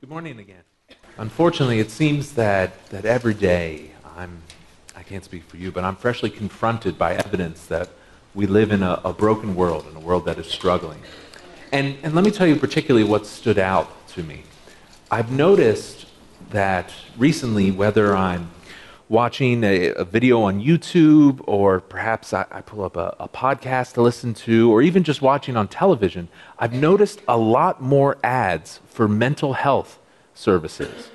Good morning again. Unfortunately, it seems that, that every day I'm, I can't speak for you, but I'm freshly confronted by evidence that we live in a, a broken world, in a world that is struggling. And, and let me tell you particularly what stood out to me. I've noticed that recently, whether I'm watching a, a video on YouTube, or perhaps I, I pull up a, a podcast to listen to, or even just watching on television, I've noticed a lot more ads for mental health services.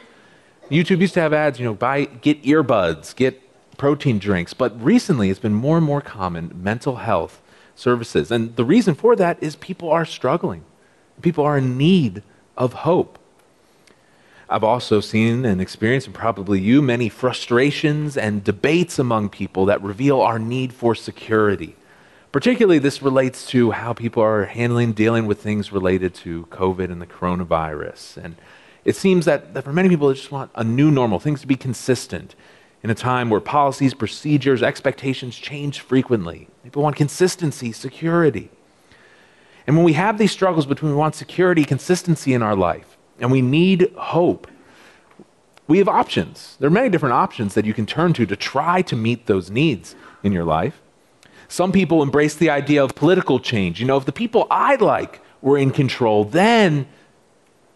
YouTube used to have ads, you know, buy, get earbuds, get protein drinks, but recently it's been more and more common mental health services. And the reason for that is people are struggling. People are in need of hope. I've also seen and experienced, and probably you, many frustrations and debates among people that reveal our need for security. Particularly, this relates to how people are handling, dealing with things related to COVID and the coronavirus. And it seems that, that for many people, they just want a new normal, things to be consistent in a time where policies, procedures, expectations change frequently. People want consistency, security. And when we have these struggles between we want security, consistency in our life, and we need hope. We have options. There are many different options that you can turn to to try to meet those needs in your life. Some people embrace the idea of political change. You know, if the people I like were in control, then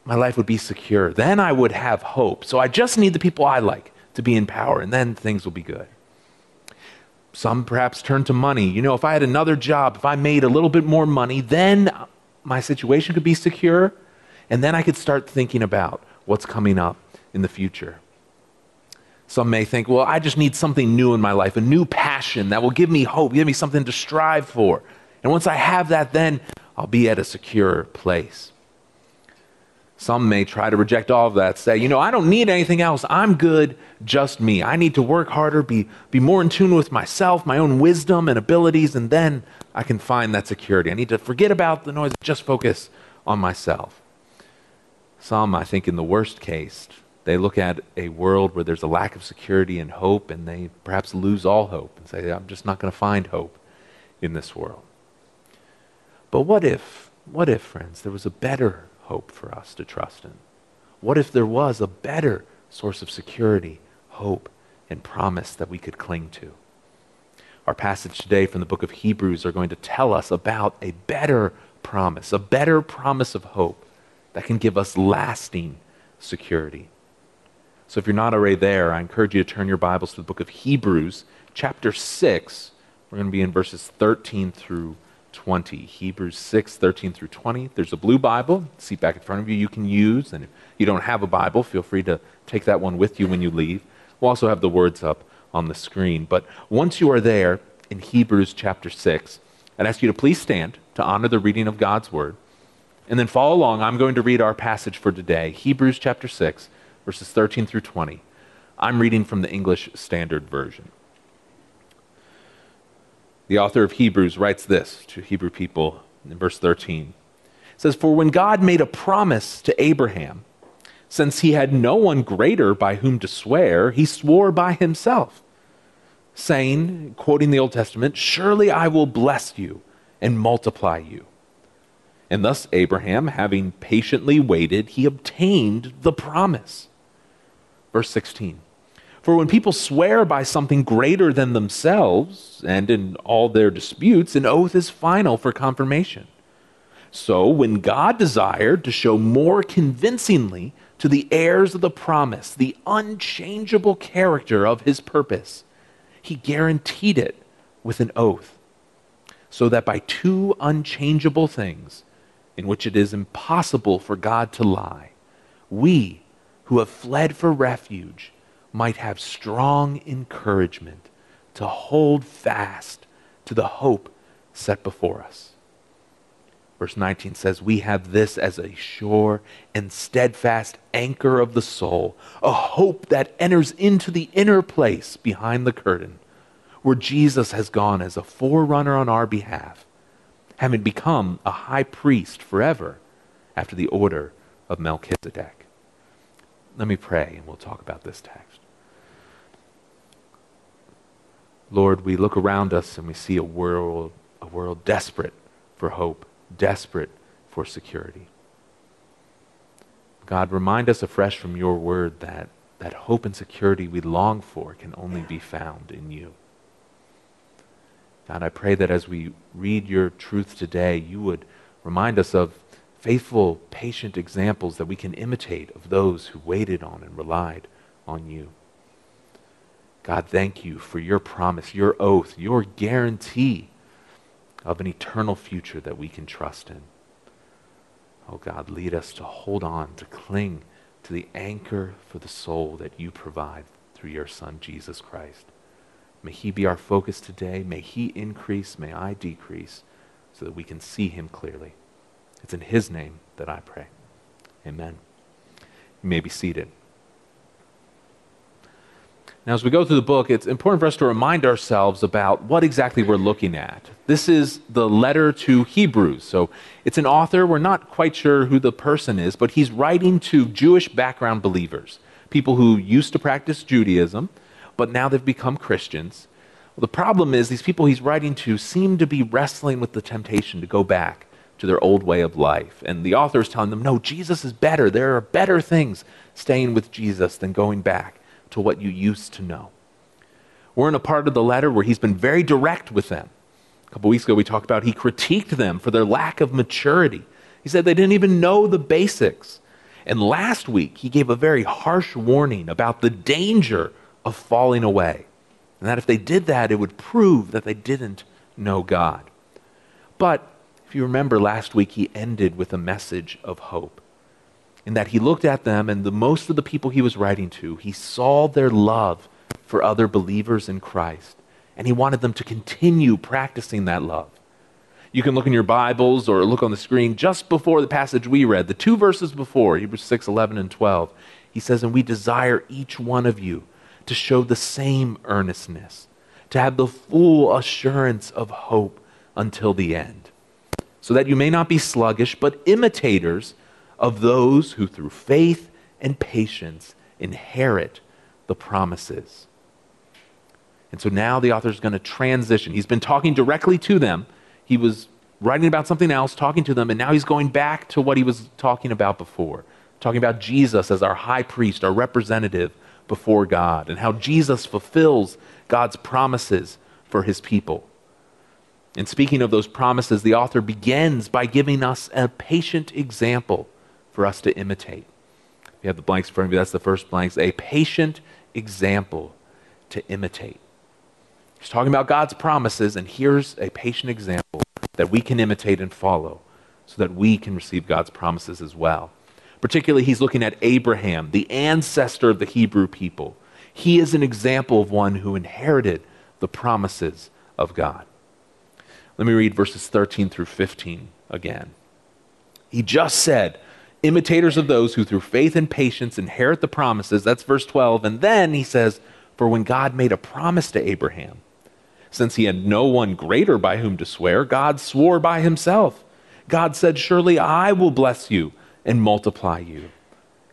my life would be secure. Then I would have hope. So I just need the people I like to be in power, and then things will be good. Some perhaps turn to money. You know, if I had another job, if I made a little bit more money, then my situation could be secure. And then I could start thinking about what's coming up in the future. Some may think, well, I just need something new in my life, a new passion that will give me hope, give me something to strive for. And once I have that, then I'll be at a secure place. Some may try to reject all of that, say, you know, I don't need anything else. I'm good, just me. I need to work harder, be, be more in tune with myself, my own wisdom and abilities, and then I can find that security. I need to forget about the noise, just focus on myself. Some, I think, in the worst case, they look at a world where there's a lack of security and hope, and they perhaps lose all hope and say, I'm just not going to find hope in this world. But what if, what if, friends, there was a better hope for us to trust in? What if there was a better source of security, hope, and promise that we could cling to? Our passage today from the book of Hebrews are going to tell us about a better promise, a better promise of hope that can give us lasting security. So if you're not already there, I encourage you to turn your Bibles to the book of Hebrews, chapter 6. We're going to be in verses 13 through 20. Hebrews 6, 13 through 20. There's a blue Bible, seat back in front of you, you can use. And if you don't have a Bible, feel free to take that one with you when you leave. We'll also have the words up on the screen. But once you are there in Hebrews chapter 6, I'd ask you to please stand to honor the reading of God's word. And then follow along. I'm going to read our passage for today Hebrews chapter 6, verses 13 through 20. I'm reading from the English Standard Version. The author of Hebrews writes this to Hebrew people in verse 13. It says, For when God made a promise to Abraham, since he had no one greater by whom to swear, he swore by himself, saying, quoting the Old Testament, Surely I will bless you and multiply you. And thus, Abraham, having patiently waited, he obtained the promise. Verse 16 For when people swear by something greater than themselves, and in all their disputes, an oath is final for confirmation. So, when God desired to show more convincingly to the heirs of the promise the unchangeable character of his purpose, he guaranteed it with an oath, so that by two unchangeable things, in which it is impossible for God to lie, we who have fled for refuge might have strong encouragement to hold fast to the hope set before us. Verse 19 says, We have this as a sure and steadfast anchor of the soul, a hope that enters into the inner place behind the curtain, where Jesus has gone as a forerunner on our behalf having become a high priest forever after the order of Melchizedek. Let me pray and we'll talk about this text. Lord, we look around us and we see a world, a world desperate for hope, desperate for security. God, remind us afresh from your word that that hope and security we long for can only be found in you. God, I pray that as we read your truth today, you would remind us of faithful, patient examples that we can imitate of those who waited on and relied on you. God, thank you for your promise, your oath, your guarantee of an eternal future that we can trust in. Oh God, lead us to hold on, to cling to the anchor for the soul that you provide through your Son, Jesus Christ. May he be our focus today. May he increase, may I decrease, so that we can see him clearly. It's in his name that I pray. Amen. You may be seated. Now, as we go through the book, it's important for us to remind ourselves about what exactly we're looking at. This is the letter to Hebrews. So it's an author. We're not quite sure who the person is, but he's writing to Jewish background believers, people who used to practice Judaism, but now they've become Christians. Well, the problem is, these people he's writing to seem to be wrestling with the temptation to go back to their old way of life. And the author is telling them, no, Jesus is better. There are better things staying with Jesus than going back to what you used to know. We're in a part of the letter where he's been very direct with them. A couple weeks ago, we talked about he critiqued them for their lack of maturity. He said they didn't even know the basics. And last week, he gave a very harsh warning about the danger of falling away. And that if they did that, it would prove that they didn't know God. But if you remember last week, he ended with a message of hope in that he looked at them and the most of the people he was writing to, he saw their love for other believers in Christ. And he wanted them to continue practicing that love. You can look in your Bibles or look on the screen just before the passage we read, the two verses before, Hebrews 6 11 and 12. He says, And we desire each one of you to show the same earnestness, to have the full assurance of hope until the end, so that you may not be sluggish, but imitators of those who through faith and patience inherit the promises. And so now the author is going to transition. He's been talking directly to them. He was writing about something else, talking to them, and now he's going back to what he was talking about before, talking about Jesus as our high priest, our representative before God, and how Jesus fulfills God's promises for his people. And speaking of those promises, the author begins by giving us a patient example for us to imitate. If You have the blanks in front of you. That's the first blanks. A patient example to imitate. He's talking about God's promises, and here's a patient example that we can imitate and follow so that we can receive God's promises as well. Particularly, he's looking at Abraham, the ancestor of the Hebrew people. He is an example of one who inherited the promises of God. Let me read verses 13 through 15 again. He just said, imitators of those who through faith and patience inherit the promises. That's verse 12. And then he says, For when God made a promise to Abraham, since he had no one greater by whom to swear, God swore by himself. God said, Surely I will bless you and multiply you.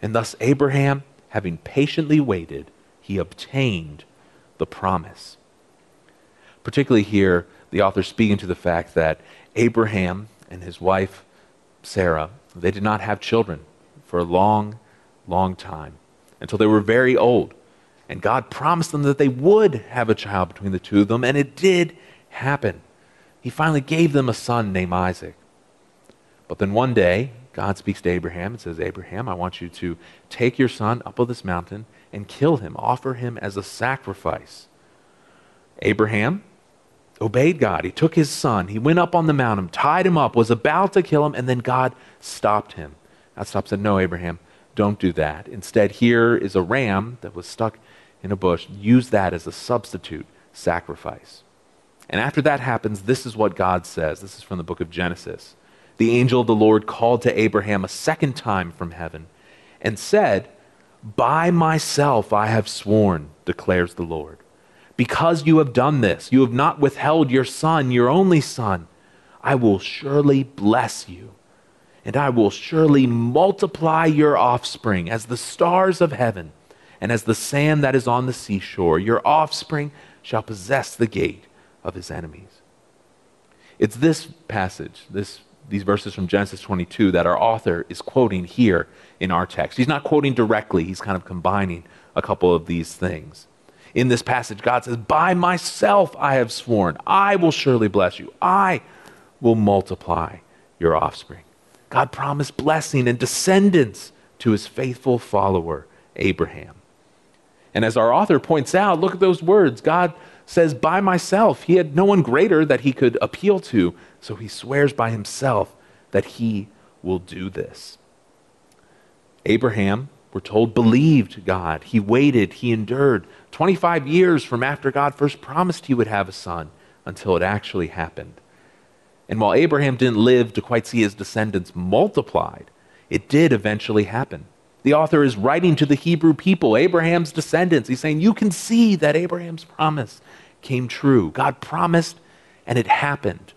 And thus Abraham, having patiently waited, he obtained the promise. Particularly here, the author speaking to the fact that Abraham and his wife Sarah they did not have children for a long, long time until they were very old. And God promised them that they would have a child between the two of them, and it did happen. He finally gave them a son named Isaac. But then one day, God speaks to Abraham and says, Abraham, I want you to take your son up on this mountain and kill him, offer him as a sacrifice. Abraham obeyed God. He took his son, he went up on the mountain, tied him up, was about to kill him, and then God stopped him. God stopped and said, No, Abraham, don't do that. Instead, here is a ram that was stuck in a bush. Use that as a substitute sacrifice. And after that happens, this is what God says. This is from the book of Genesis. The angel of the Lord called to Abraham a second time from heaven and said, By myself I have sworn, declares the Lord because you have done this, you have not withheld your son, your only son, I will surely bless you, and I will surely multiply your offspring as the stars of heaven and as the sand that is on the seashore. Your offspring shall possess the gate of his enemies. It's this passage, this these verses from Genesis 22 that our author is quoting here in our text. He's not quoting directly, he's kind of combining a couple of these things. In this passage, God says, By myself I have sworn, I will surely bless you, I will multiply your offspring. God promised blessing and descendants to his faithful follower, Abraham. And as our author points out, look at those words. God says, By myself. He had no one greater that he could appeal to, so he swears by himself that he will do this. Abraham, we're told, believed God. He waited, he endured 25 years from after God first promised he would have a son until it actually happened. And while Abraham didn't live to quite see his descendants multiplied, it did eventually happen. The author is writing to the Hebrew people, Abraham's descendants. He's saying, You can see that Abraham's promise came true. God promised, and it happened.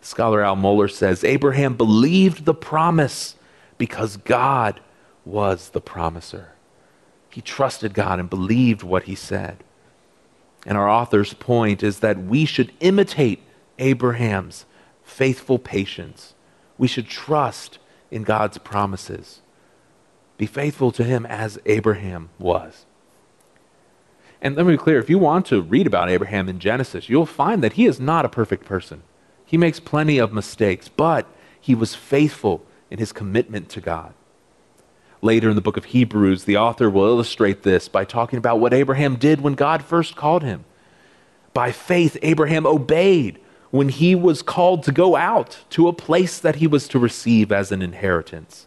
Scholar Al Mohler says Abraham believed the promise because God was the promiser. He trusted God and believed what he said. And our author's point is that we should imitate Abraham's faithful patience. We should trust in God's promises. Be faithful to him as Abraham was. And let me be clear if you want to read about Abraham in Genesis, you'll find that he is not a perfect person. He makes plenty of mistakes, but he was faithful in his commitment to God. Later in the book of Hebrews, the author will illustrate this by talking about what Abraham did when God first called him. By faith, Abraham obeyed when he was called to go out to a place that he was to receive as an inheritance.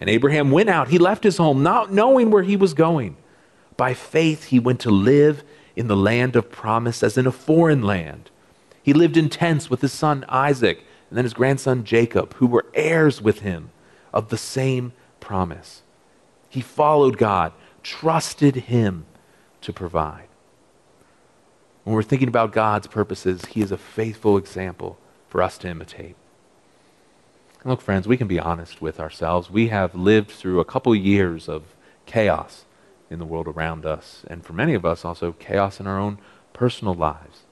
And Abraham went out. He left his home, not knowing where he was going. By faith, he went to live in the land of promise as in a foreign land. He lived in tents with his son Isaac and then his grandson Jacob, who were heirs with him of the same promise. He followed God, trusted him to provide. When we're thinking about God's purposes, he is a faithful example for us to imitate. Look, friends, we can be honest with ourselves. We have lived through a couple years of chaos in the world around us, and for many of us, also chaos in our own personal lives.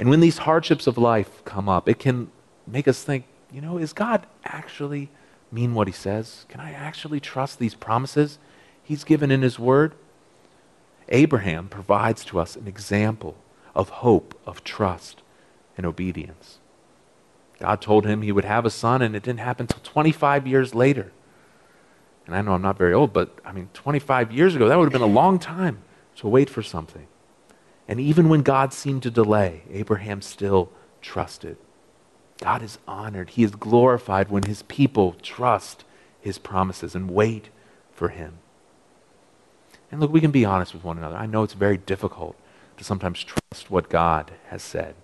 And when these hardships of life come up, it can make us think, you know, is God actually mean what he says? Can I actually trust these promises he's given in his word? Abraham provides to us an example of hope, of trust, and obedience. God told him he would have a son, and it didn't happen until 25 years later. And I know I'm not very old, but I mean, 25 years ago, that would have been a long time to wait for something. And even when God seemed to delay, Abraham still trusted. God is honored, he is glorified when his people trust his promises and wait for him. And look, we can be honest with one another. I know it's very difficult to sometimes trust what God has said.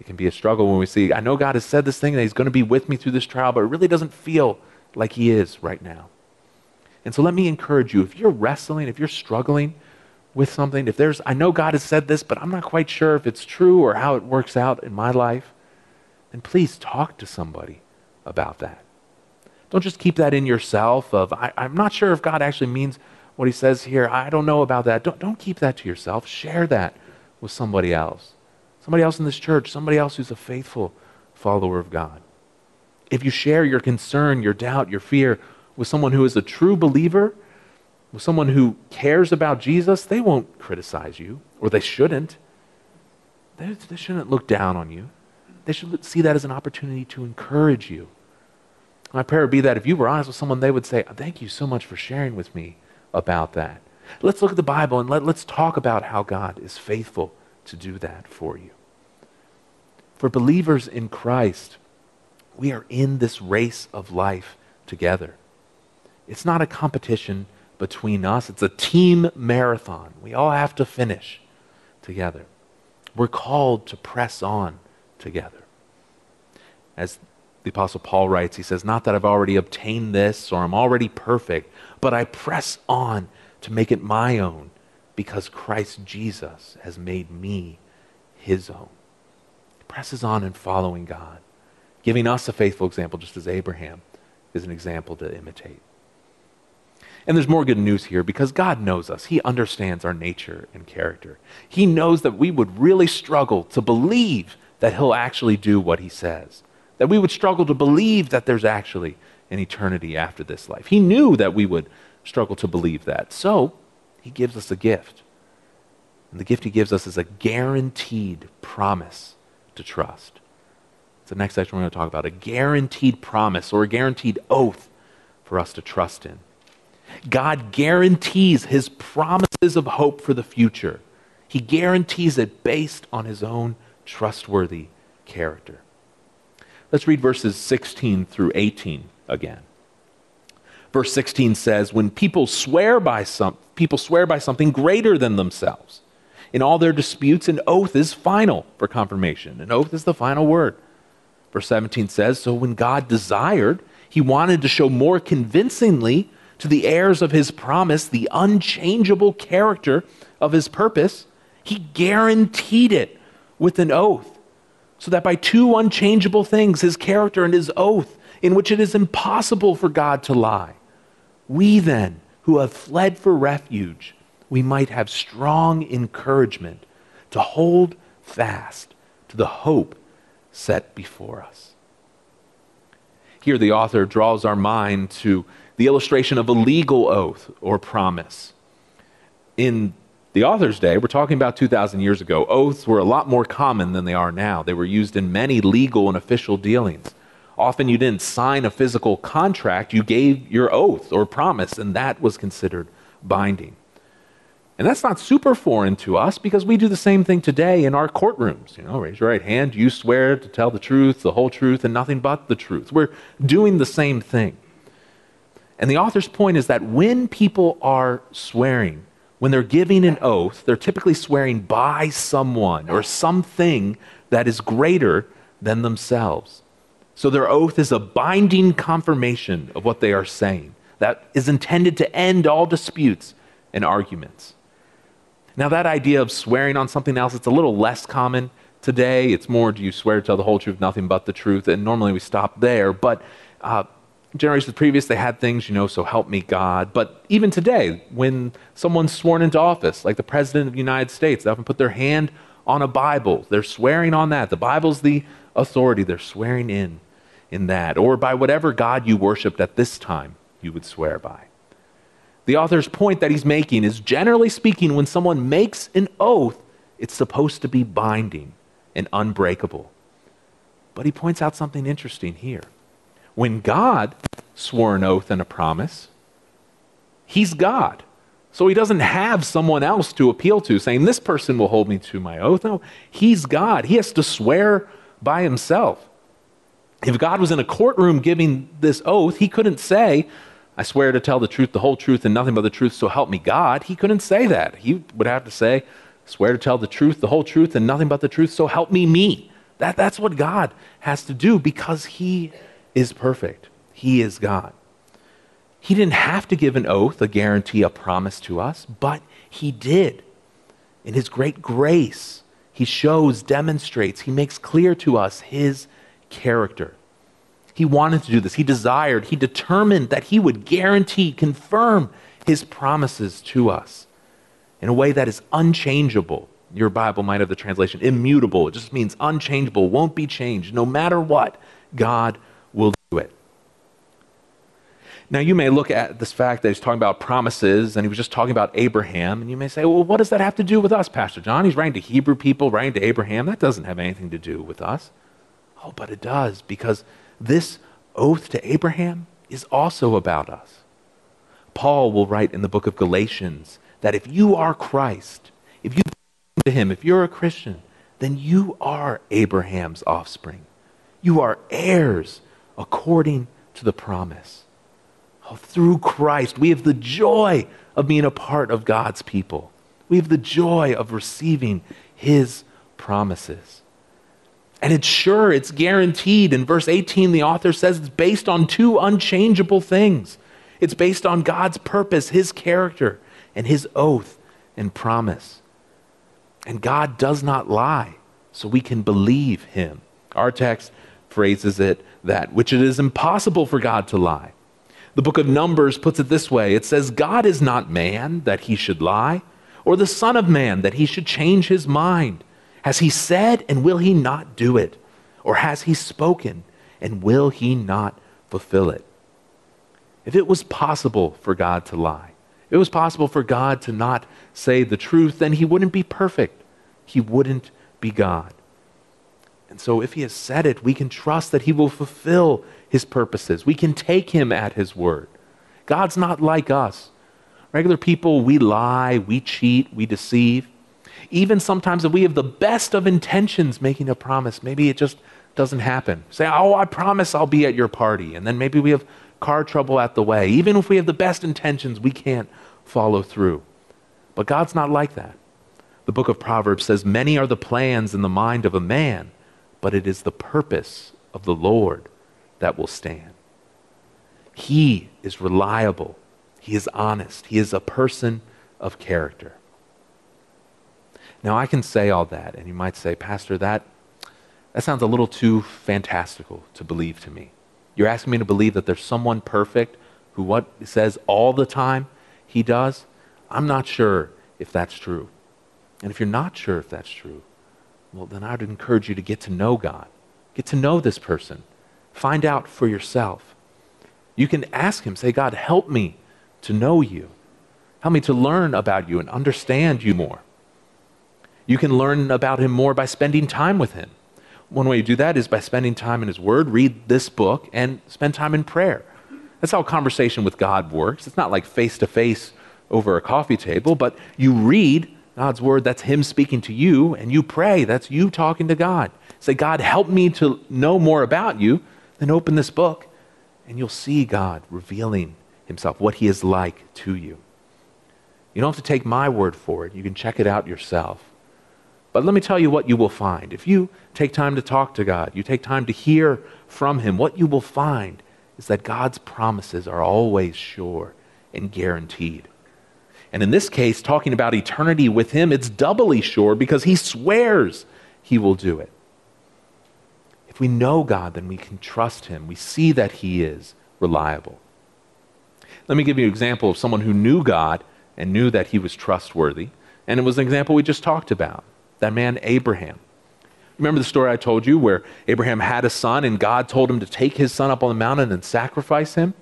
It can be a struggle when we see, I know God has said this thing that He's going to be with me through this trial, but it really doesn't feel like He is right now. And so let me encourage you if you're wrestling, if you're struggling with something, if there's, I know God has said this, but I'm not quite sure if it's true or how it works out in my life, then please talk to somebody about that. Don't just keep that in yourself of, I, am not sure if God actually means what he says here. I don't know about that. Don't, don't keep that to yourself. Share that with somebody else somebody else in this church, somebody else who's a faithful follower of God. If you share your concern, your doubt, your fear with someone who is a true believer, with someone who cares about Jesus, they won't criticize you, or they shouldn't. They, they shouldn't look down on you. They should see that as an opportunity to encourage you. My prayer would be that if you were honest with someone, they would say, Thank you so much for sharing with me about that. Let's look at the Bible and let, let's talk about how God is faithful to do that for you. For believers in Christ, we are in this race of life together. It's not a competition between us, it's a team marathon. We all have to finish together. We're called to press on together. As the Apostle Paul writes, he says, Not that I've already obtained this or I'm already perfect, but I press on to make it my own because Christ Jesus has made me his own He presses on in following God, giving us a faithful example, just as Abraham is an example to imitate. And there's more good news here because God knows us. He understands our nature and character. He knows that we would really struggle to believe that He'll actually do what He says. that we would struggle to believe that there's actually an eternity after this life. He knew that we would struggle to believe that. So, he gives us a gift. And the gift he gives us is a guaranteed promise to trust. It's the next section we're going to talk about a guaranteed promise or a guaranteed oath for us to trust in. God guarantees his promises of hope for the future. He guarantees it based on his own trustworthy character. Let's read verses 16 through 18 again. Verse 16 says, When people swear by some, people swear by something greater than themselves. In all their disputes, an oath is final for confirmation. An oath is the final word. Verse 17 says, So when God desired, he wanted to show more convincingly to the heirs of his promise the unchangeable character of his purpose, he guaranteed it with an oath, so that by two unchangeable things, his character and his oath, in which it is impossible for God to lie, we then, who have fled for refuge, we might have strong encouragement to hold fast to the hope set before us. Here, the author draws our mind to the illustration of a legal oath or promise. In the author's day, we're talking about 2,000 years ago, oaths were a lot more common than they are now. They were used in many legal and official dealings. Often you didn't sign a physical contract, you gave your oath or promise, and that was considered binding. And that's not super foreign to us because we do the same thing today in our courtrooms. You know, raise your right hand, you swear to tell the truth, the whole truth, and nothing but the truth. We're doing the same thing. And the author's point is that when people are swearing, when they're giving an oath, they're typically swearing by someone or something that is greater than themselves. So their oath is a binding confirmation of what they are saying that is intended to end all disputes and arguments. Now, that idea of swearing on something else, it's a little less common today. It's more, do you swear to tell the whole truth, nothing but the truth? And normally we stop there. But uh, generations previous, they had things, you know, so help me God. But even today, when someone's sworn into office, like the President of the United States, they often put their hand on a Bible. They're swearing on that. The Bible's the authority. They're swearing in in that, or by whatever God you worshiped at this time, you would swear by. The author's point that he's making is generally speaking, when someone makes an oath, it's supposed to be binding and unbreakable. But he points out something interesting here. When God swore an oath and a promise, he's God. So he doesn't have someone else to appeal to saying, This person will hold me to my oath. No, he's God. He has to swear by himself. If God was in a courtroom giving this oath, he couldn't say, I swear to tell the truth, the whole truth, and nothing but the truth, so help me God. He couldn't say that. He would have to say, swear to tell the truth, the whole truth, and nothing but the truth, so help me me. That, that's what God has to do because he is perfect. He is God. He didn't have to give an oath, a guarantee, a promise to us, but he did. In his great grace, he shows, demonstrates, he makes clear to us his character. He wanted to do this. He desired, he determined that he would guarantee, confirm his promises to us in a way that is unchangeable. Your Bible might have the translation immutable. It just means unchangeable, won't be changed. No matter what, God do it. Now, you may look at this fact that he's talking about promises and he was just talking about Abraham, and you may say, well, what does that have to do with us, Pastor John? He's writing to Hebrew people, writing to Abraham. That doesn't have anything to do with us. Oh, but it does, because this oath to Abraham is also about us. Paul will write in the book of Galatians that if you are Christ, if you belong to him, if you're a Christian, then you are Abraham's offspring. You are heirs according to the promise. Oh, through Christ, we have the joy of being a part of God's people. We have the joy of receiving his promises. And it's sure, it's guaranteed. In verse 18, the author says it's based on two unchangeable things it's based on God's purpose, His character, and His oath and promise. And God does not lie, so we can believe Him. Our text phrases it that which it is impossible for God to lie. The book of Numbers puts it this way it says, God is not man that he should lie, or the Son of Man that he should change his mind. Has he said, and will he not do it? Or has he spoken, And will he not fulfill it? If it was possible for God to lie, if it was possible for God to not say the truth, then he wouldn't be perfect. He wouldn't be God. And so, if he has said it, we can trust that he will fulfill his purposes. We can take him at his word. God's not like us. Regular people, we lie, we cheat, we deceive. Even sometimes, if we have the best of intentions making a promise, maybe it just doesn't happen. Say, Oh, I promise I'll be at your party. And then maybe we have car trouble at the way. Even if we have the best intentions, we can't follow through. But God's not like that. The book of Proverbs says, Many are the plans in the mind of a man but it is the purpose of the Lord that will stand. He is reliable, He is honest, He is a person of character. Now, I can say all that, and you might say, Pastor, that, that sounds a little too fantastical to believe to me. You're asking me to believe that there's someone perfect who what says all the time he does? I'm not sure if that's true. And if you're not sure if that's true, well, then I'd encourage you to get to know God. Get to know this person. Find out for yourself. You can ask Him, say, God, help me to know you. Help me to learn about you and understand you more. You can learn about Him more by spending time with Him. One way you do that is by spending time in His Word, read this book, and spend time in prayer. That's how conversation with God works. It's not like face to face over a coffee table, but you read God's word, that's Him speaking to you, and you pray, that's you talking to God. Say, God, help me to know more about you. Then open this book, and you'll see God revealing Himself, what He is like to you. You don't have to take my word for it, you can check it out yourself. But let me tell you what you will find. If you take time to talk to God, you take time to hear from Him, what you will find is that God's promises are always sure and guaranteed. And in this case, talking about eternity with him, it's doubly sure because he swears he will do it. If we know God, then we can trust him. We see that he is reliable. Let me give you an example of someone who knew God and knew that he was trustworthy. And it was an example we just talked about that man, Abraham. Remember the story I told you where Abraham had a son and God told him to take his son up on the mountain and sacrifice him?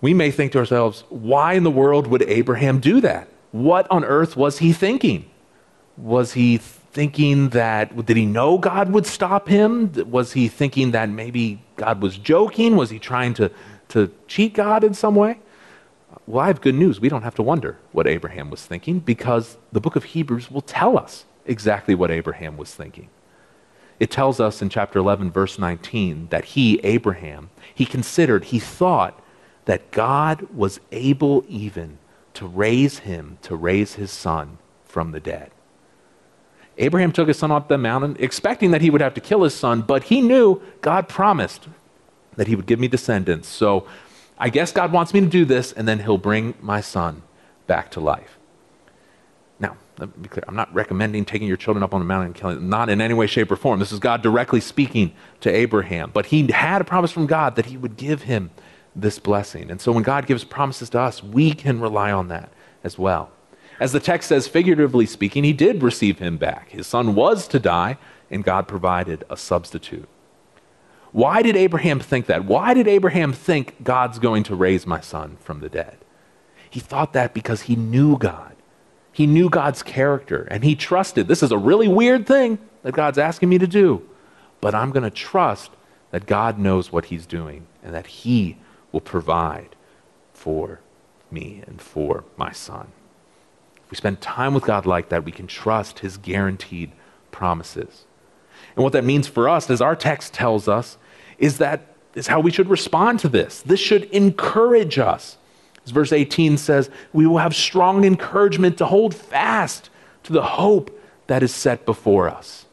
We may think to ourselves, why in the world would Abraham do that? What on earth was he thinking? Was he thinking that, did he know God would stop him? Was he thinking that maybe God was joking? Was he trying to, to cheat God in some way? Well, I have good news. We don't have to wonder what Abraham was thinking because the book of Hebrews will tell us exactly what Abraham was thinking. It tells us in chapter 11, verse 19, that he, Abraham, he considered, he thought that God was able even to raise him, to raise his son from the dead. Abraham took his son up the mountain, expecting that he would have to kill his son, but he knew God promised that he would give me descendants. So I guess God wants me to do this, and then he'll bring my son back to life. Now, let me be clear. I'm not recommending taking your children up on the mountain and killing them, not in any way, shape, or form. This is God directly speaking to Abraham. But he had a promise from God that he would give him this blessing. And so when God gives promises to us, we can rely on that as well. As the text says, figuratively speaking, he did receive him back. His son was to die, and God provided a substitute. Why did Abraham think that? Why did Abraham think God's going to raise my son from the dead? He thought that because he knew God. He knew God's character, and he trusted this is a really weird thing that God's asking me to do, but I'm going to trust that God knows what he's doing and that he will provide for me and for my son. If we spend time with God like that, we can trust his guaranteed promises. And what that means for us, as our text tells us, is that is how we should respond to this. This should encourage us. As verse 18 says, we will have strong encouragement to hold fast to the hope that is set before us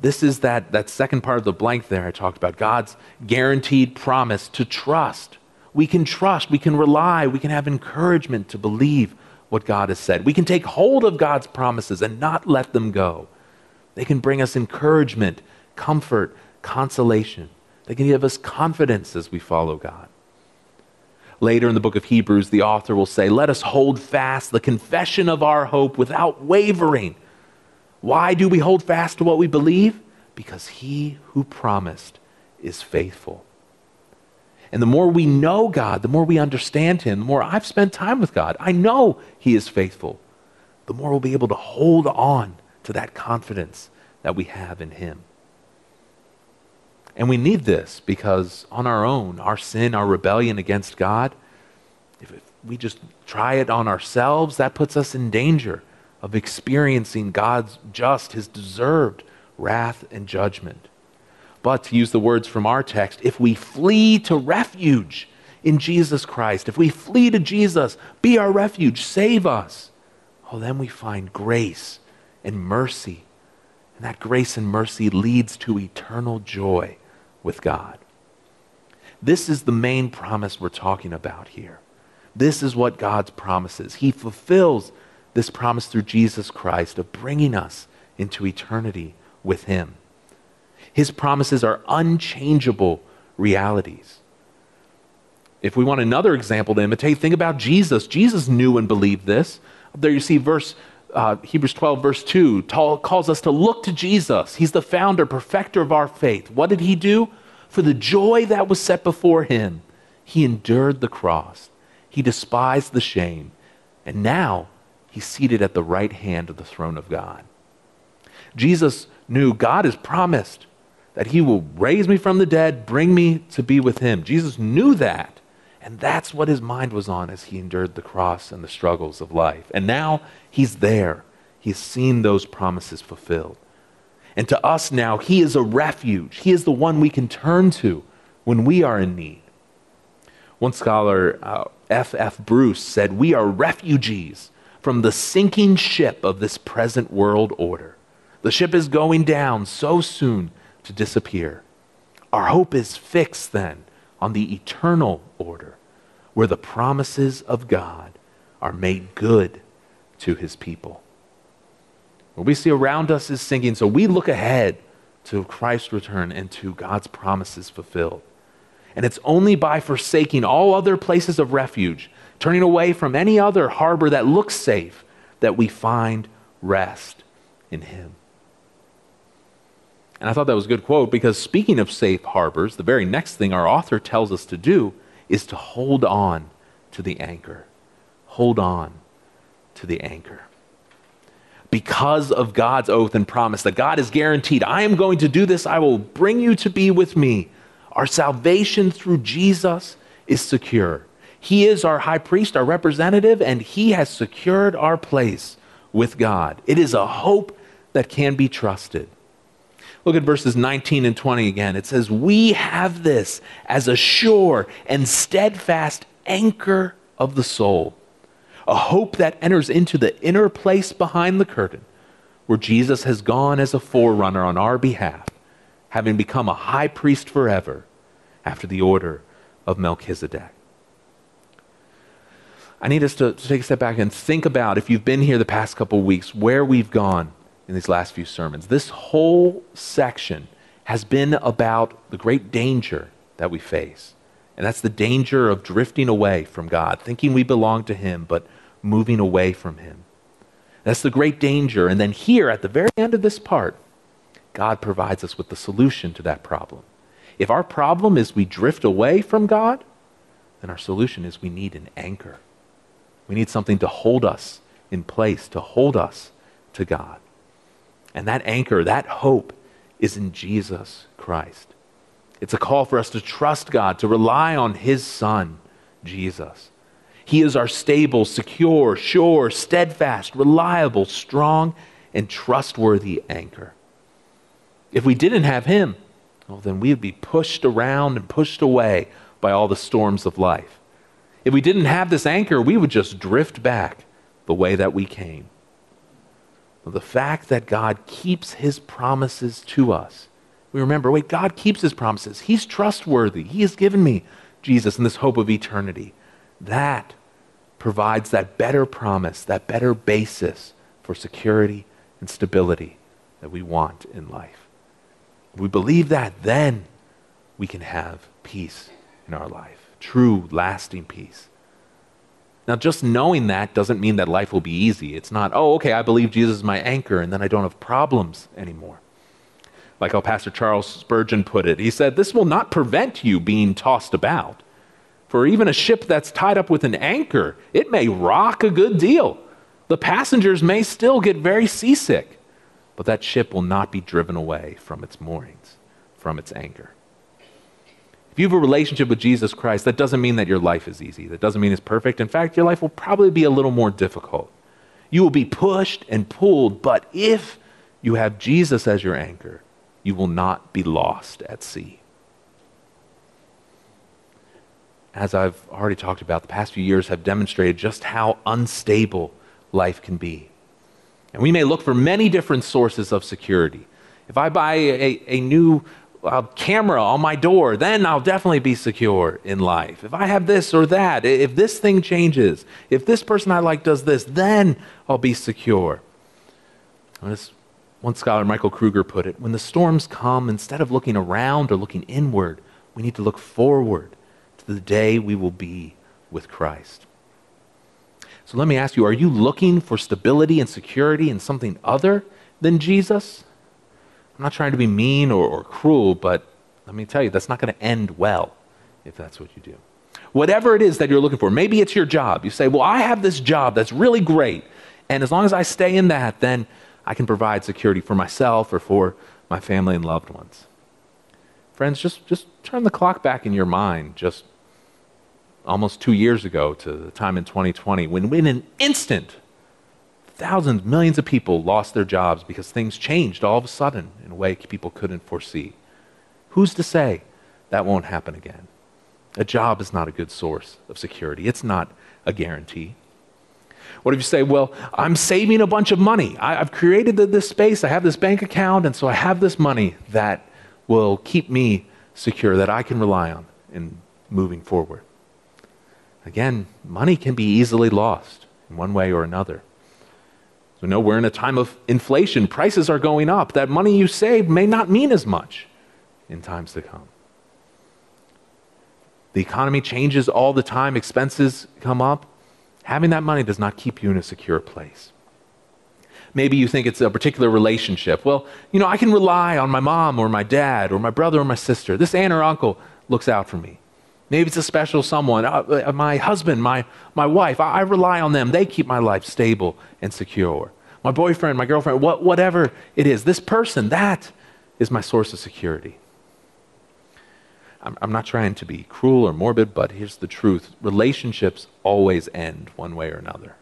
this is that, that second part of the blank there I talked about God's guaranteed promise to trust. We can trust, we can rely, we can have encouragement to believe what God has said. We can take hold of God's promises and not let them go. They can bring us encouragement, comfort, consolation. They can give us confidence as we follow God. Later in the book of Hebrews, the author will say, Let us hold fast the confession of our hope without wavering why do we hold fast to what we believe? Because he who promised is faithful. And the more we know God, the more we understand Him, the more I've spent time with God, I know He is faithful, the more we'll be able to hold on to that confidence that we have in Him. And we need this because on our own, our sin, our rebellion against God, if we just try it on ourselves, that puts us in danger of experiencing God's just, His deserved wrath and judgment. But to use the words from our text, if we flee to refuge in Jesus Christ, if we flee to Jesus, be our refuge, save us, oh, then we find grace and mercy. And that grace and mercy leads to eternal joy with God. This is the main promise we're talking about here. This is what God's promises. He fulfills this promise through Jesus Christ of bringing us into eternity with Him. His promises are unchangeable realities. If we want another example to imitate, think about Jesus. Jesus knew and believed this. There you see verse uh, Hebrews 12, verse 2, calls us to look to Jesus. He's the founder, perfecter of our faith. What did he do? For the joy that was set before him, he endured the cross. He despised the shame. And now he's seated at the right hand of the throne of God. Jesus knew God has promised that he will raise me from the dead, bring me to be with him. Jesus knew that. And that's what his mind was on as he endured the cross and the struggles of life. And now he's there. He's seen those promises fulfilled. And to us now, he is a refuge. He is the one we can turn to when we are in need. One scholar, F. Uh, F. Bruce, said, We are refugees from the sinking ship of this present world order. The ship is going down so soon to disappear. Our hope is fixed then on the eternal order, where the promises of God are made good to his people. What we see around us is sinking, so we look ahead to Christ's return and to God's promises fulfilled. And it's only by forsaking all other places of refuge, turning away from any other harbor that looks safe, that we find rest in Him. And I thought that was a good quote because speaking of safe harbors, the very next thing our author tells us to do is to hold on to the anchor. Hold on to the anchor. Because of God's oath and promise that God is guaranteed, I am going to do this, I will bring you to be with me. Our salvation through Jesus is secure. He is our high priest, our representative, and he has secured our place with God. It is a hope that can be trusted. Look at verses 19 and 20 again. It says, We have this as a sure and steadfast anchor of the soul, a hope that enters into the inner place behind the curtain, where Jesus has gone as a forerunner on our behalf, having become a high priest forever after the order of Melchizedek. I need us to, to take a step back and think about, if you've been here the past couple weeks, where we've gone in these last few sermons. This whole section has been about the great danger that we face. And that's the danger of drifting away from God, thinking we belong to Him, but moving away from Him. That's the great danger. And then here, at the very end of this part, God provides us with the solution to that problem. If our problem is we drift away from God, then our solution is we need an anchor. We need something to hold us in place, to hold us to God. And that anchor, that hope, is in Jesus Christ. It's a call for us to trust God, to rely on His Son, Jesus. He is our stable, secure, sure, steadfast, reliable, strong, and trustworthy anchor. If we didn't have Him, well, then we would be pushed around and pushed away by all the storms of life. If we didn't have this anchor, we would just drift back the way that we came the fact that God keeps his promises to us. We remember, wait, God keeps his promises. He's trustworthy. He has given me Jesus and this hope of eternity. That provides that better promise, that better basis for security and stability that we want in life. We believe that, then we can have peace in our life, true, lasting peace. Now, just knowing that doesn't mean that life will be easy. It's not, oh, okay, I believe Jesus is my anchor, and then I don't have problems anymore. Like how Pastor Charles Spurgeon put it, he said, This will not prevent you being tossed about. For even a ship that's tied up with an anchor, it may rock a good deal. The passengers may still get very seasick, but that ship will not be driven away from its moorings, from its anchor. If you have a relationship with Jesus Christ, that doesn't mean that your life is easy. That doesn't mean it's perfect. In fact, your life will probably be a little more difficult. You will be pushed and pulled, but if you have Jesus as your anchor, you will not be lost at sea. As I've already talked about, the past few years have demonstrated just how unstable life can be. And we may look for many different sources of security. If I buy a, a new uh, camera on my door, then I'll definitely be secure in life. If I have this or that, if this thing changes, if this person I like does this, then I'll be secure. As one scholar, Michael Kruger, put it when the storms come, instead of looking around or looking inward, we need to look forward to the day we will be with Christ. So let me ask you are you looking for stability and security in something other than Jesus? I'm not trying to be mean or, or cruel, but let me tell you, that's not going to end well if that's what you do. Whatever it is that you're looking for, maybe it's your job. You say, Well, I have this job that's really great, and as long as I stay in that, then I can provide security for myself or for my family and loved ones. Friends, just, just turn the clock back in your mind just almost two years ago to the time in 2020 when, in an instant, thousands, millions of people lost their jobs because things changed all of a sudden in a way people couldn't foresee. Who's to say that won't happen again? A job is not a good source of security, it's not a guarantee. What if you say, Well, I'm saving a bunch of money. I, have created this space, I have this bank account, and so I have this money that will keep me secure, that I can rely on in moving forward. Again, money can be easily lost in one way or another. So, no, we're in a time of inflation. Prices are going up. That money you saved may not mean as much in times to come. The economy changes all the time, expenses come up. Having that money does not keep you in a secure place. Maybe you think it's a particular relationship. Well, you know, I can rely on my mom or my dad or my brother or my sister. This aunt or uncle looks out for me. Maybe it's a special someone, uh, uh, my husband, my, my wife. I, I, rely on them. They keep my life stable and secure. My boyfriend, my girlfriend, what, whatever it is, this person, that is my source of security. I'm, I'm not trying to be cruel or morbid, but here's the truth relationships always end one way or another.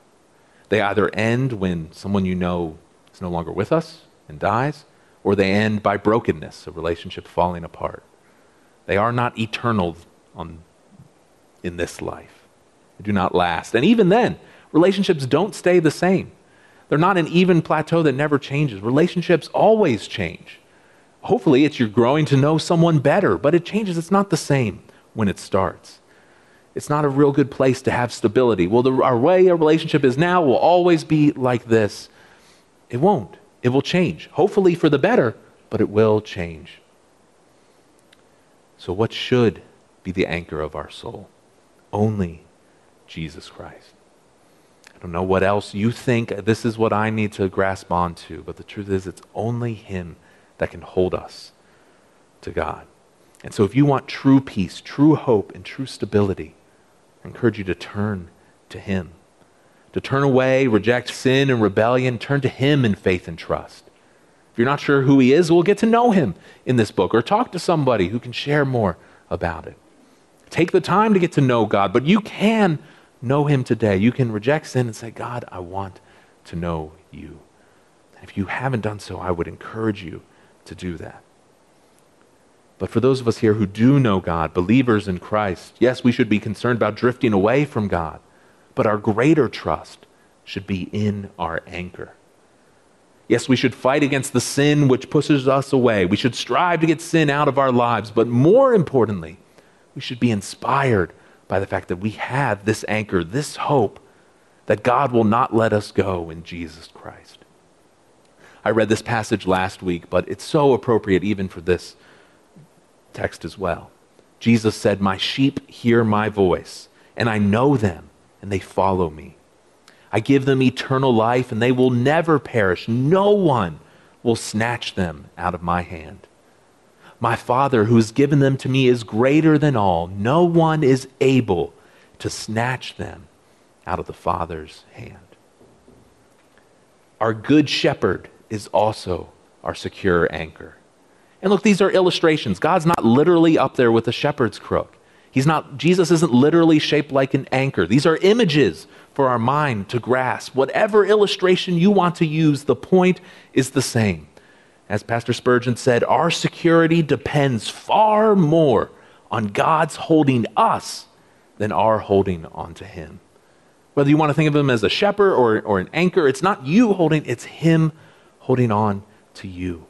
They either end when someone you know is no longer with us and dies, or they end by brokenness, a relationship falling apart. They are not eternal on, in this life. They do not last. And even then, relationships don't stay the same. They're not an even plateau that never changes. Relationships always change. Hopefully, it's you're growing to know someone better, but it changes. It's not the same when it starts. It's not a real good place to have stability. Well, the, our way a relationship is now will always be like this. It won't. It will change. Hopefully for the better, but it will change. So, what should be the anchor of our soul. Only Jesus Christ. I don't know what else you think this is what I need to grasp onto, but the truth is, it's only Him that can hold us to God. And so, if you want true peace, true hope, and true stability, I encourage you to turn to Him. To turn away, reject sin and rebellion, turn to Him in faith and trust. If you're not sure who He is, we'll get to know Him in this book or talk to somebody who can share more about it. Take the time to get to know God, but you can know Him today. You can reject sin and say, God, I want to know you. And if you haven't done so, I would encourage you to do that. But for those of us here who do know God, believers in Christ, yes, we should be concerned about drifting away from God, but our greater trust should be in our anchor. Yes, we should fight against the sin which pushes us away. We should strive to get sin out of our lives, but more importantly, we should be inspired by the fact that we have this anchor, this hope that God will not let us go in Jesus Christ. I read this passage last week, but it's so appropriate even for this text as well. Jesus said, My sheep hear my voice, and I know them, and they follow me. I give them eternal life, and they will never perish. No one will snatch them out of my hand. My Father who has given them to me is greater than all. No one is able to snatch them out of the Father's hand. Our good shepherd is also our secure anchor. And look, these are illustrations. God's not literally up there with a shepherd's crook. He's not, Jesus isn't literally shaped like an anchor. These are images for our mind to grasp. Whatever illustration you want to use, the point is the same. As Pastor Spurgeon said, our security depends far more on God's holding us than our holding on to Him. Whether you want to think of Him as a shepherd or, or an anchor, it's not you holding, it's Him holding on to you.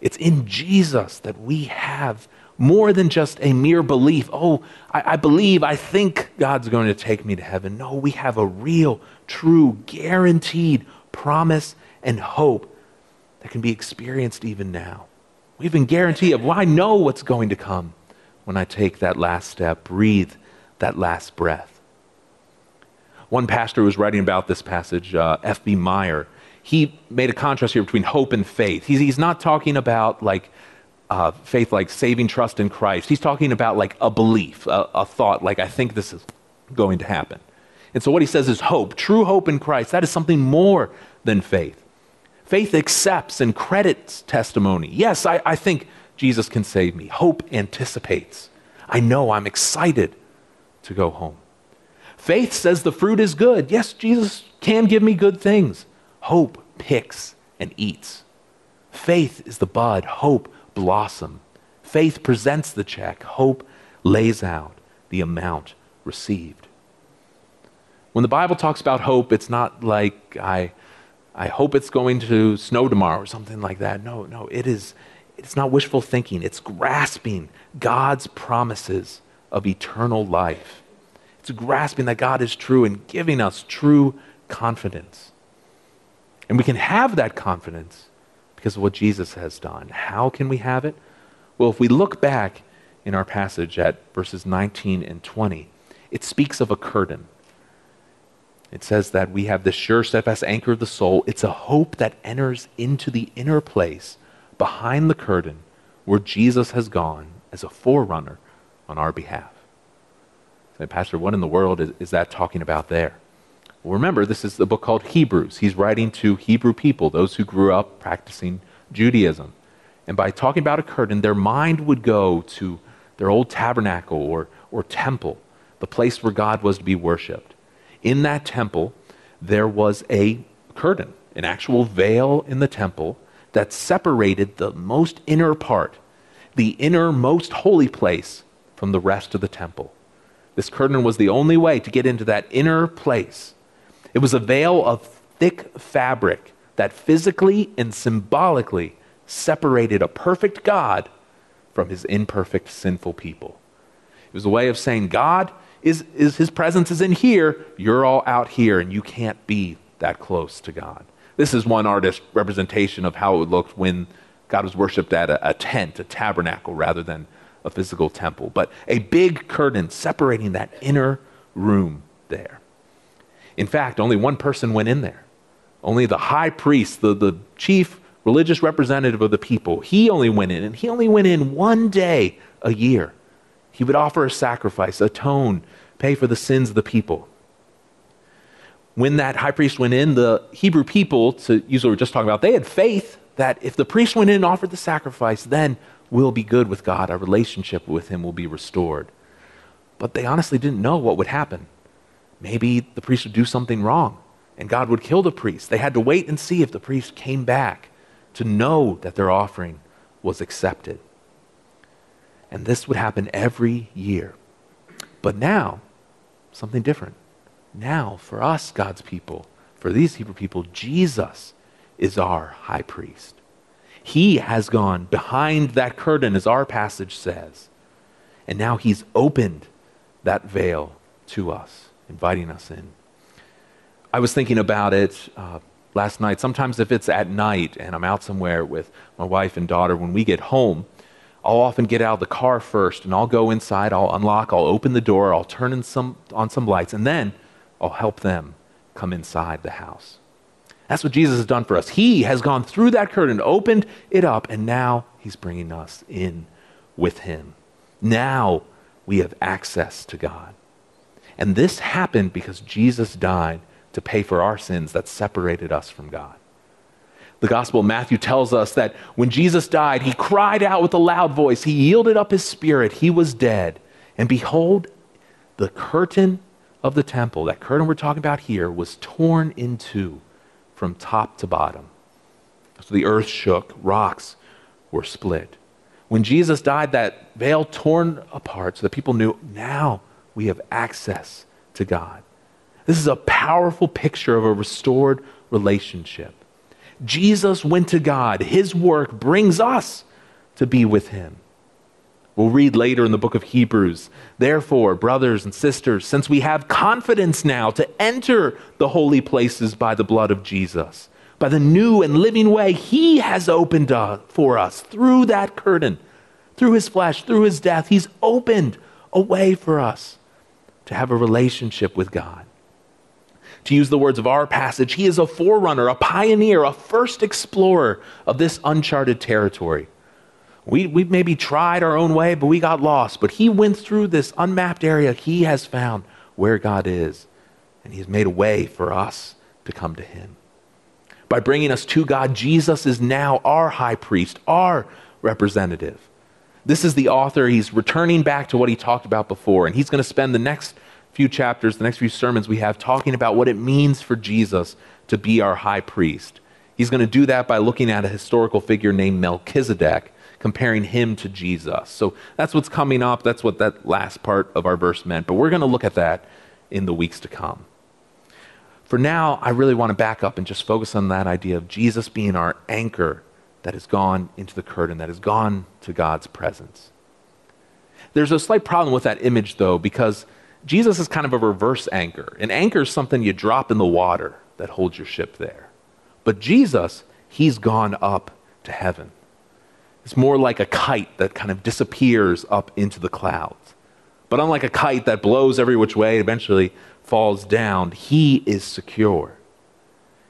It's in Jesus that we have more than just a mere belief. Oh, I, I, believe, I think God's going to take me to heaven. No, we have a real, true, guaranteed promise and hope that can be experienced even now. We have a guarantee of, well, I know what's going to come when I take that last step, breathe that last breath. One pastor was writing about this passage, uh, F.B. Meyer. He made a contrast here between hope and faith. He's, he's not talking about like uh, faith like saving trust in Christ. He's talking about like a belief, a, a thought, like I think this is going to happen. And so what he says is hope, true hope in Christ. That is something more than faith. Faith accepts and credits testimony. Yes, I, I think Jesus can save me. Hope anticipates. I know I'm excited to go home. Faith says the fruit is good. Yes, Jesus can give me good things. Hope picks and eats. Faith is the bud. Hope blossom. Faith presents the check, hope lays out the amount received. When the Bible talks about hope, it's not like I, I hope it's going to snow tomorrow or something like that. No, no, it is it's not wishful thinking. It's grasping God's promises of eternal life. It's grasping that God is true and giving us true confidence. And we can have that confidence because of what Jesus has done. How can we have it? Well, if we look back in our passage at verses 19 and 20, it speaks of a curtain. It says that we have the sure, steadfast anchor of the soul. It's a hope that enters into the inner place behind the curtain where Jesus has gone as a forerunner on our behalf. Say, Pastor, what in the world is, is that talking about there? Well, remember, this is the book called Hebrews. He's writing to Hebrew people, those who grew up practicing Judaism. And by talking about a curtain, their mind would go to their old tabernacle or, or temple, the place where God was to be worshiped. In that temple, there was a curtain, an actual veil in the temple that separated the most inner part, the innermost holy place, from the rest of the temple. This curtain was the only way to get into that inner place it was a veil of thick fabric that physically and symbolically separated a perfect God from his imperfect, sinful people. It was a way of saying, God is, is his presence is in here, you're all out here, and you can't be that close to God. This is one artist representation of how it looked when God was worshipped at a, a tent, a tabernacle, rather than a physical temple. But a big curtain separating that inner room there. In fact, only one person went in there. Only the high priest, the, the chief religious representative of the people, he only went in, and he only went in one day a year. He would offer a sacrifice, atone, pay for the sins of the people. When that high priest went in, the Hebrew people, to use what we are just talking about, they had faith that if the priest went in and offered the sacrifice, then we'll be good with God. Our relationship with him will be restored. But they honestly didn't know what would happen. Maybe the priest would do something wrong and God would kill the priest. They had to wait and see if the priest came back to know that their offering was accepted. And this would happen every year. But now, something different. Now, for us, God's people, for these Hebrew people, Jesus is our high priest. He has gone behind that curtain, as our passage says. And now he's opened that veil to us inviting us in. I was thinking about it uh, last night. Sometimes, if it's at night and I'm out somewhere with my wife and daughter, when we get home, I'll often get out of the car first and I'll go inside, I'll unlock, I'll open the door, I'll turn some, on some lights, and then I'll help them come inside the house. That's what Jesus has done for us. He has gone through that curtain, opened it up, and now he's bringing us in with him. Now we have access to God. And this happened because Jesus died to pay for our sins that separated us from God. The Gospel of Matthew tells us that when Jesus died, he cried out with a loud voice. He yielded up his spirit. He was dead. And behold, the curtain of the temple, that curtain we're talking about here, was torn in two from top to bottom. So the earth shook, rocks were split. When Jesus died, that veil torn apart so that people knew now we have access to God. This is a powerful picture of a restored relationship. Jesus went to God. His work brings us to be with Him. We'll read later in the book of Hebrews. Therefore, brothers and sisters, since we have confidence now to enter the holy places by the blood of Jesus, by the new and living way He has opened for us through that curtain, through His flesh, through His death, He's opened a way for us to have a relationship with God. To use the words of our passage, He is a forerunner, a pioneer, a first explorer of this uncharted territory. We, we maybe tried our own way, but we got lost. But he went through this unmapped area. He has found where God is, and he has made a way for us to come to him. By bringing us to God, Jesus is now our high priest, our representative. This is the author. He's returning back to what he talked about before, and he's going to spend the next few chapters, the next few sermons we have, talking about what it means for Jesus to be our high priest. He's going to do that by looking at a historical figure named Melchizedek comparing him to Jesus. So that's what's coming up. That's what that last part of our verse meant. But we're going to look at that in the weeks to come. For now, I really want to back up and just focus on that idea of Jesus being our anchor that has gone into the curtain, that has gone to God's presence. There's a slight problem with that image, though, because Jesus is kind of a reverse anchor. An anchor is something you drop in the water that holds your ship there. But Jesus, he's gone up to heaven. It's more like a kite that kind of disappears up into the clouds. But unlike a kite that blows every which way, and eventually falls down, he is secure.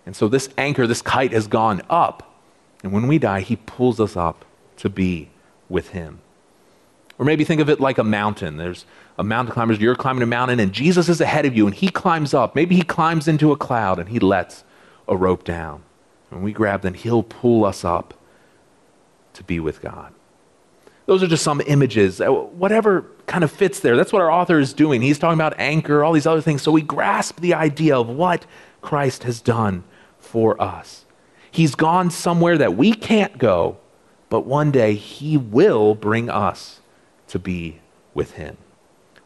And so this anchor, this kite has gone up. And when we die, he pulls us up to be with him. Or maybe think of it like a mountain. There's a mountain climber, you're climbing a mountain, and Jesus is ahead of you, and he climbs up. Maybe he climbs into a cloud and he lets a rope down. When we grab, then he'll pull us up to be with God. Those are just some images. Uh, whatever kind of fits there. That's what our author is doing. He's talking about anchor, all these other things. So we grasp the idea of what Christ has done for us. He's gone somewhere that we can't go, but one day he will bring us to be with him.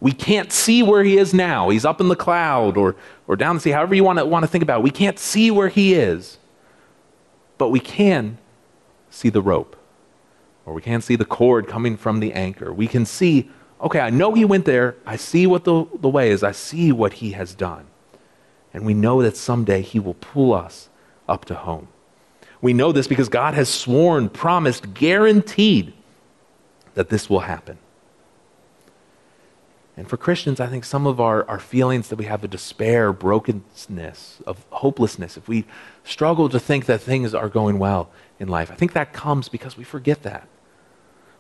We can't see where he is now. He's up in the cloud or, or down the sea, however you want to, want to think about it. We can't see where he is, but we can see the rope or we can't see the cord coming from the anchor. We can see, okay, I know he went there. I see what the, the way is. I see what he has done. And we know that someday he will pull us up to home. We know this because God has sworn, promised, guaranteed that this will happen. And for Christians, I think some of our, our feelings that we have of despair, brokenness, of hopelessness, if we struggle to think that things are going well in life, I think that comes because we forget that.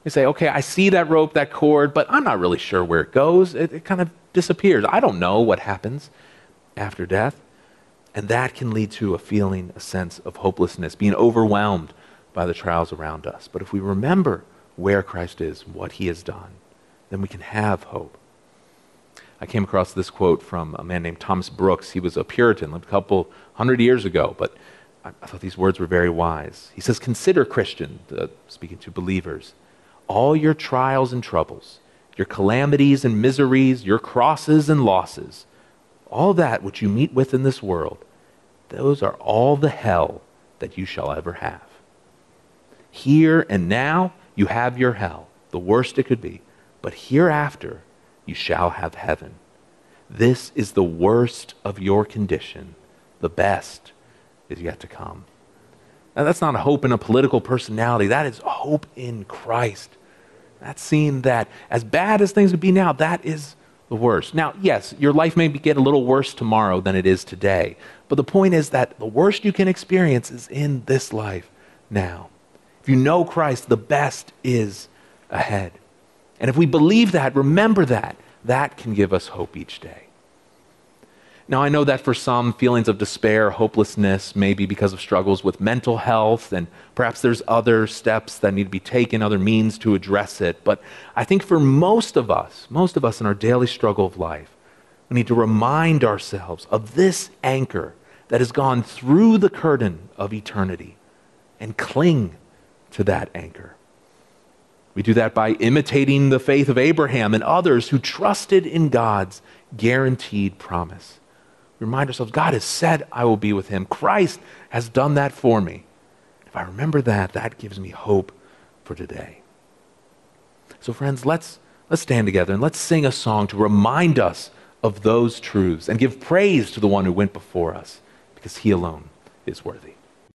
We say, okay, I see that rope, that cord, but I'm not really sure where it goes. It, it kind of disappears. I don't know what happens after death. And that can lead to a feeling, a sense of hopelessness, being overwhelmed by the trials around us. But if we remember where Christ is, what he has done, then we can have hope. I came across this quote from a man named Thomas Brooks. He was a Puritan, lived a couple hundred years ago, but I, thought these words were very wise. He says, Consider, Christian, uh, speaking to believers, all your trials and troubles, your calamities and miseries, your crosses and losses, all that which you meet with in this world, those are all the hell that you shall ever have. Here and now, you have your hell, the worst it could be, but hereafter, you shall have heaven. This is the worst of your condition. The best is yet to come. Now, that's not hope in a political personality. That is hope in Christ. That's seeing that as bad as things would be now, that is the worst. Now, yes, your life may get a little worse tomorrow than it is today, but the point is that the worst you can experience is in this life now. If you know Christ, the best is ahead. And if we believe that, remember that, that can give us hope each day. Now, I know that for some, feelings of despair, hopelessness, maybe because of struggles with mental health, and perhaps there's other steps that need to be taken, other means to address it. But I think for most of us, most of us in our daily struggle of life, we need to remind ourselves of this anchor that has gone through the curtain of eternity and cling to that anchor. We do that by imitating the faith of Abraham and others who trusted in God's guaranteed promise We remind ourselves God has said I will be with him. Christ has done that for me. If I remember that, that gives me hope for today. So, friends, let's, let's stand together and let's sing a song to remind us of those truths and give praise to the one who went before us because he alone is worthy.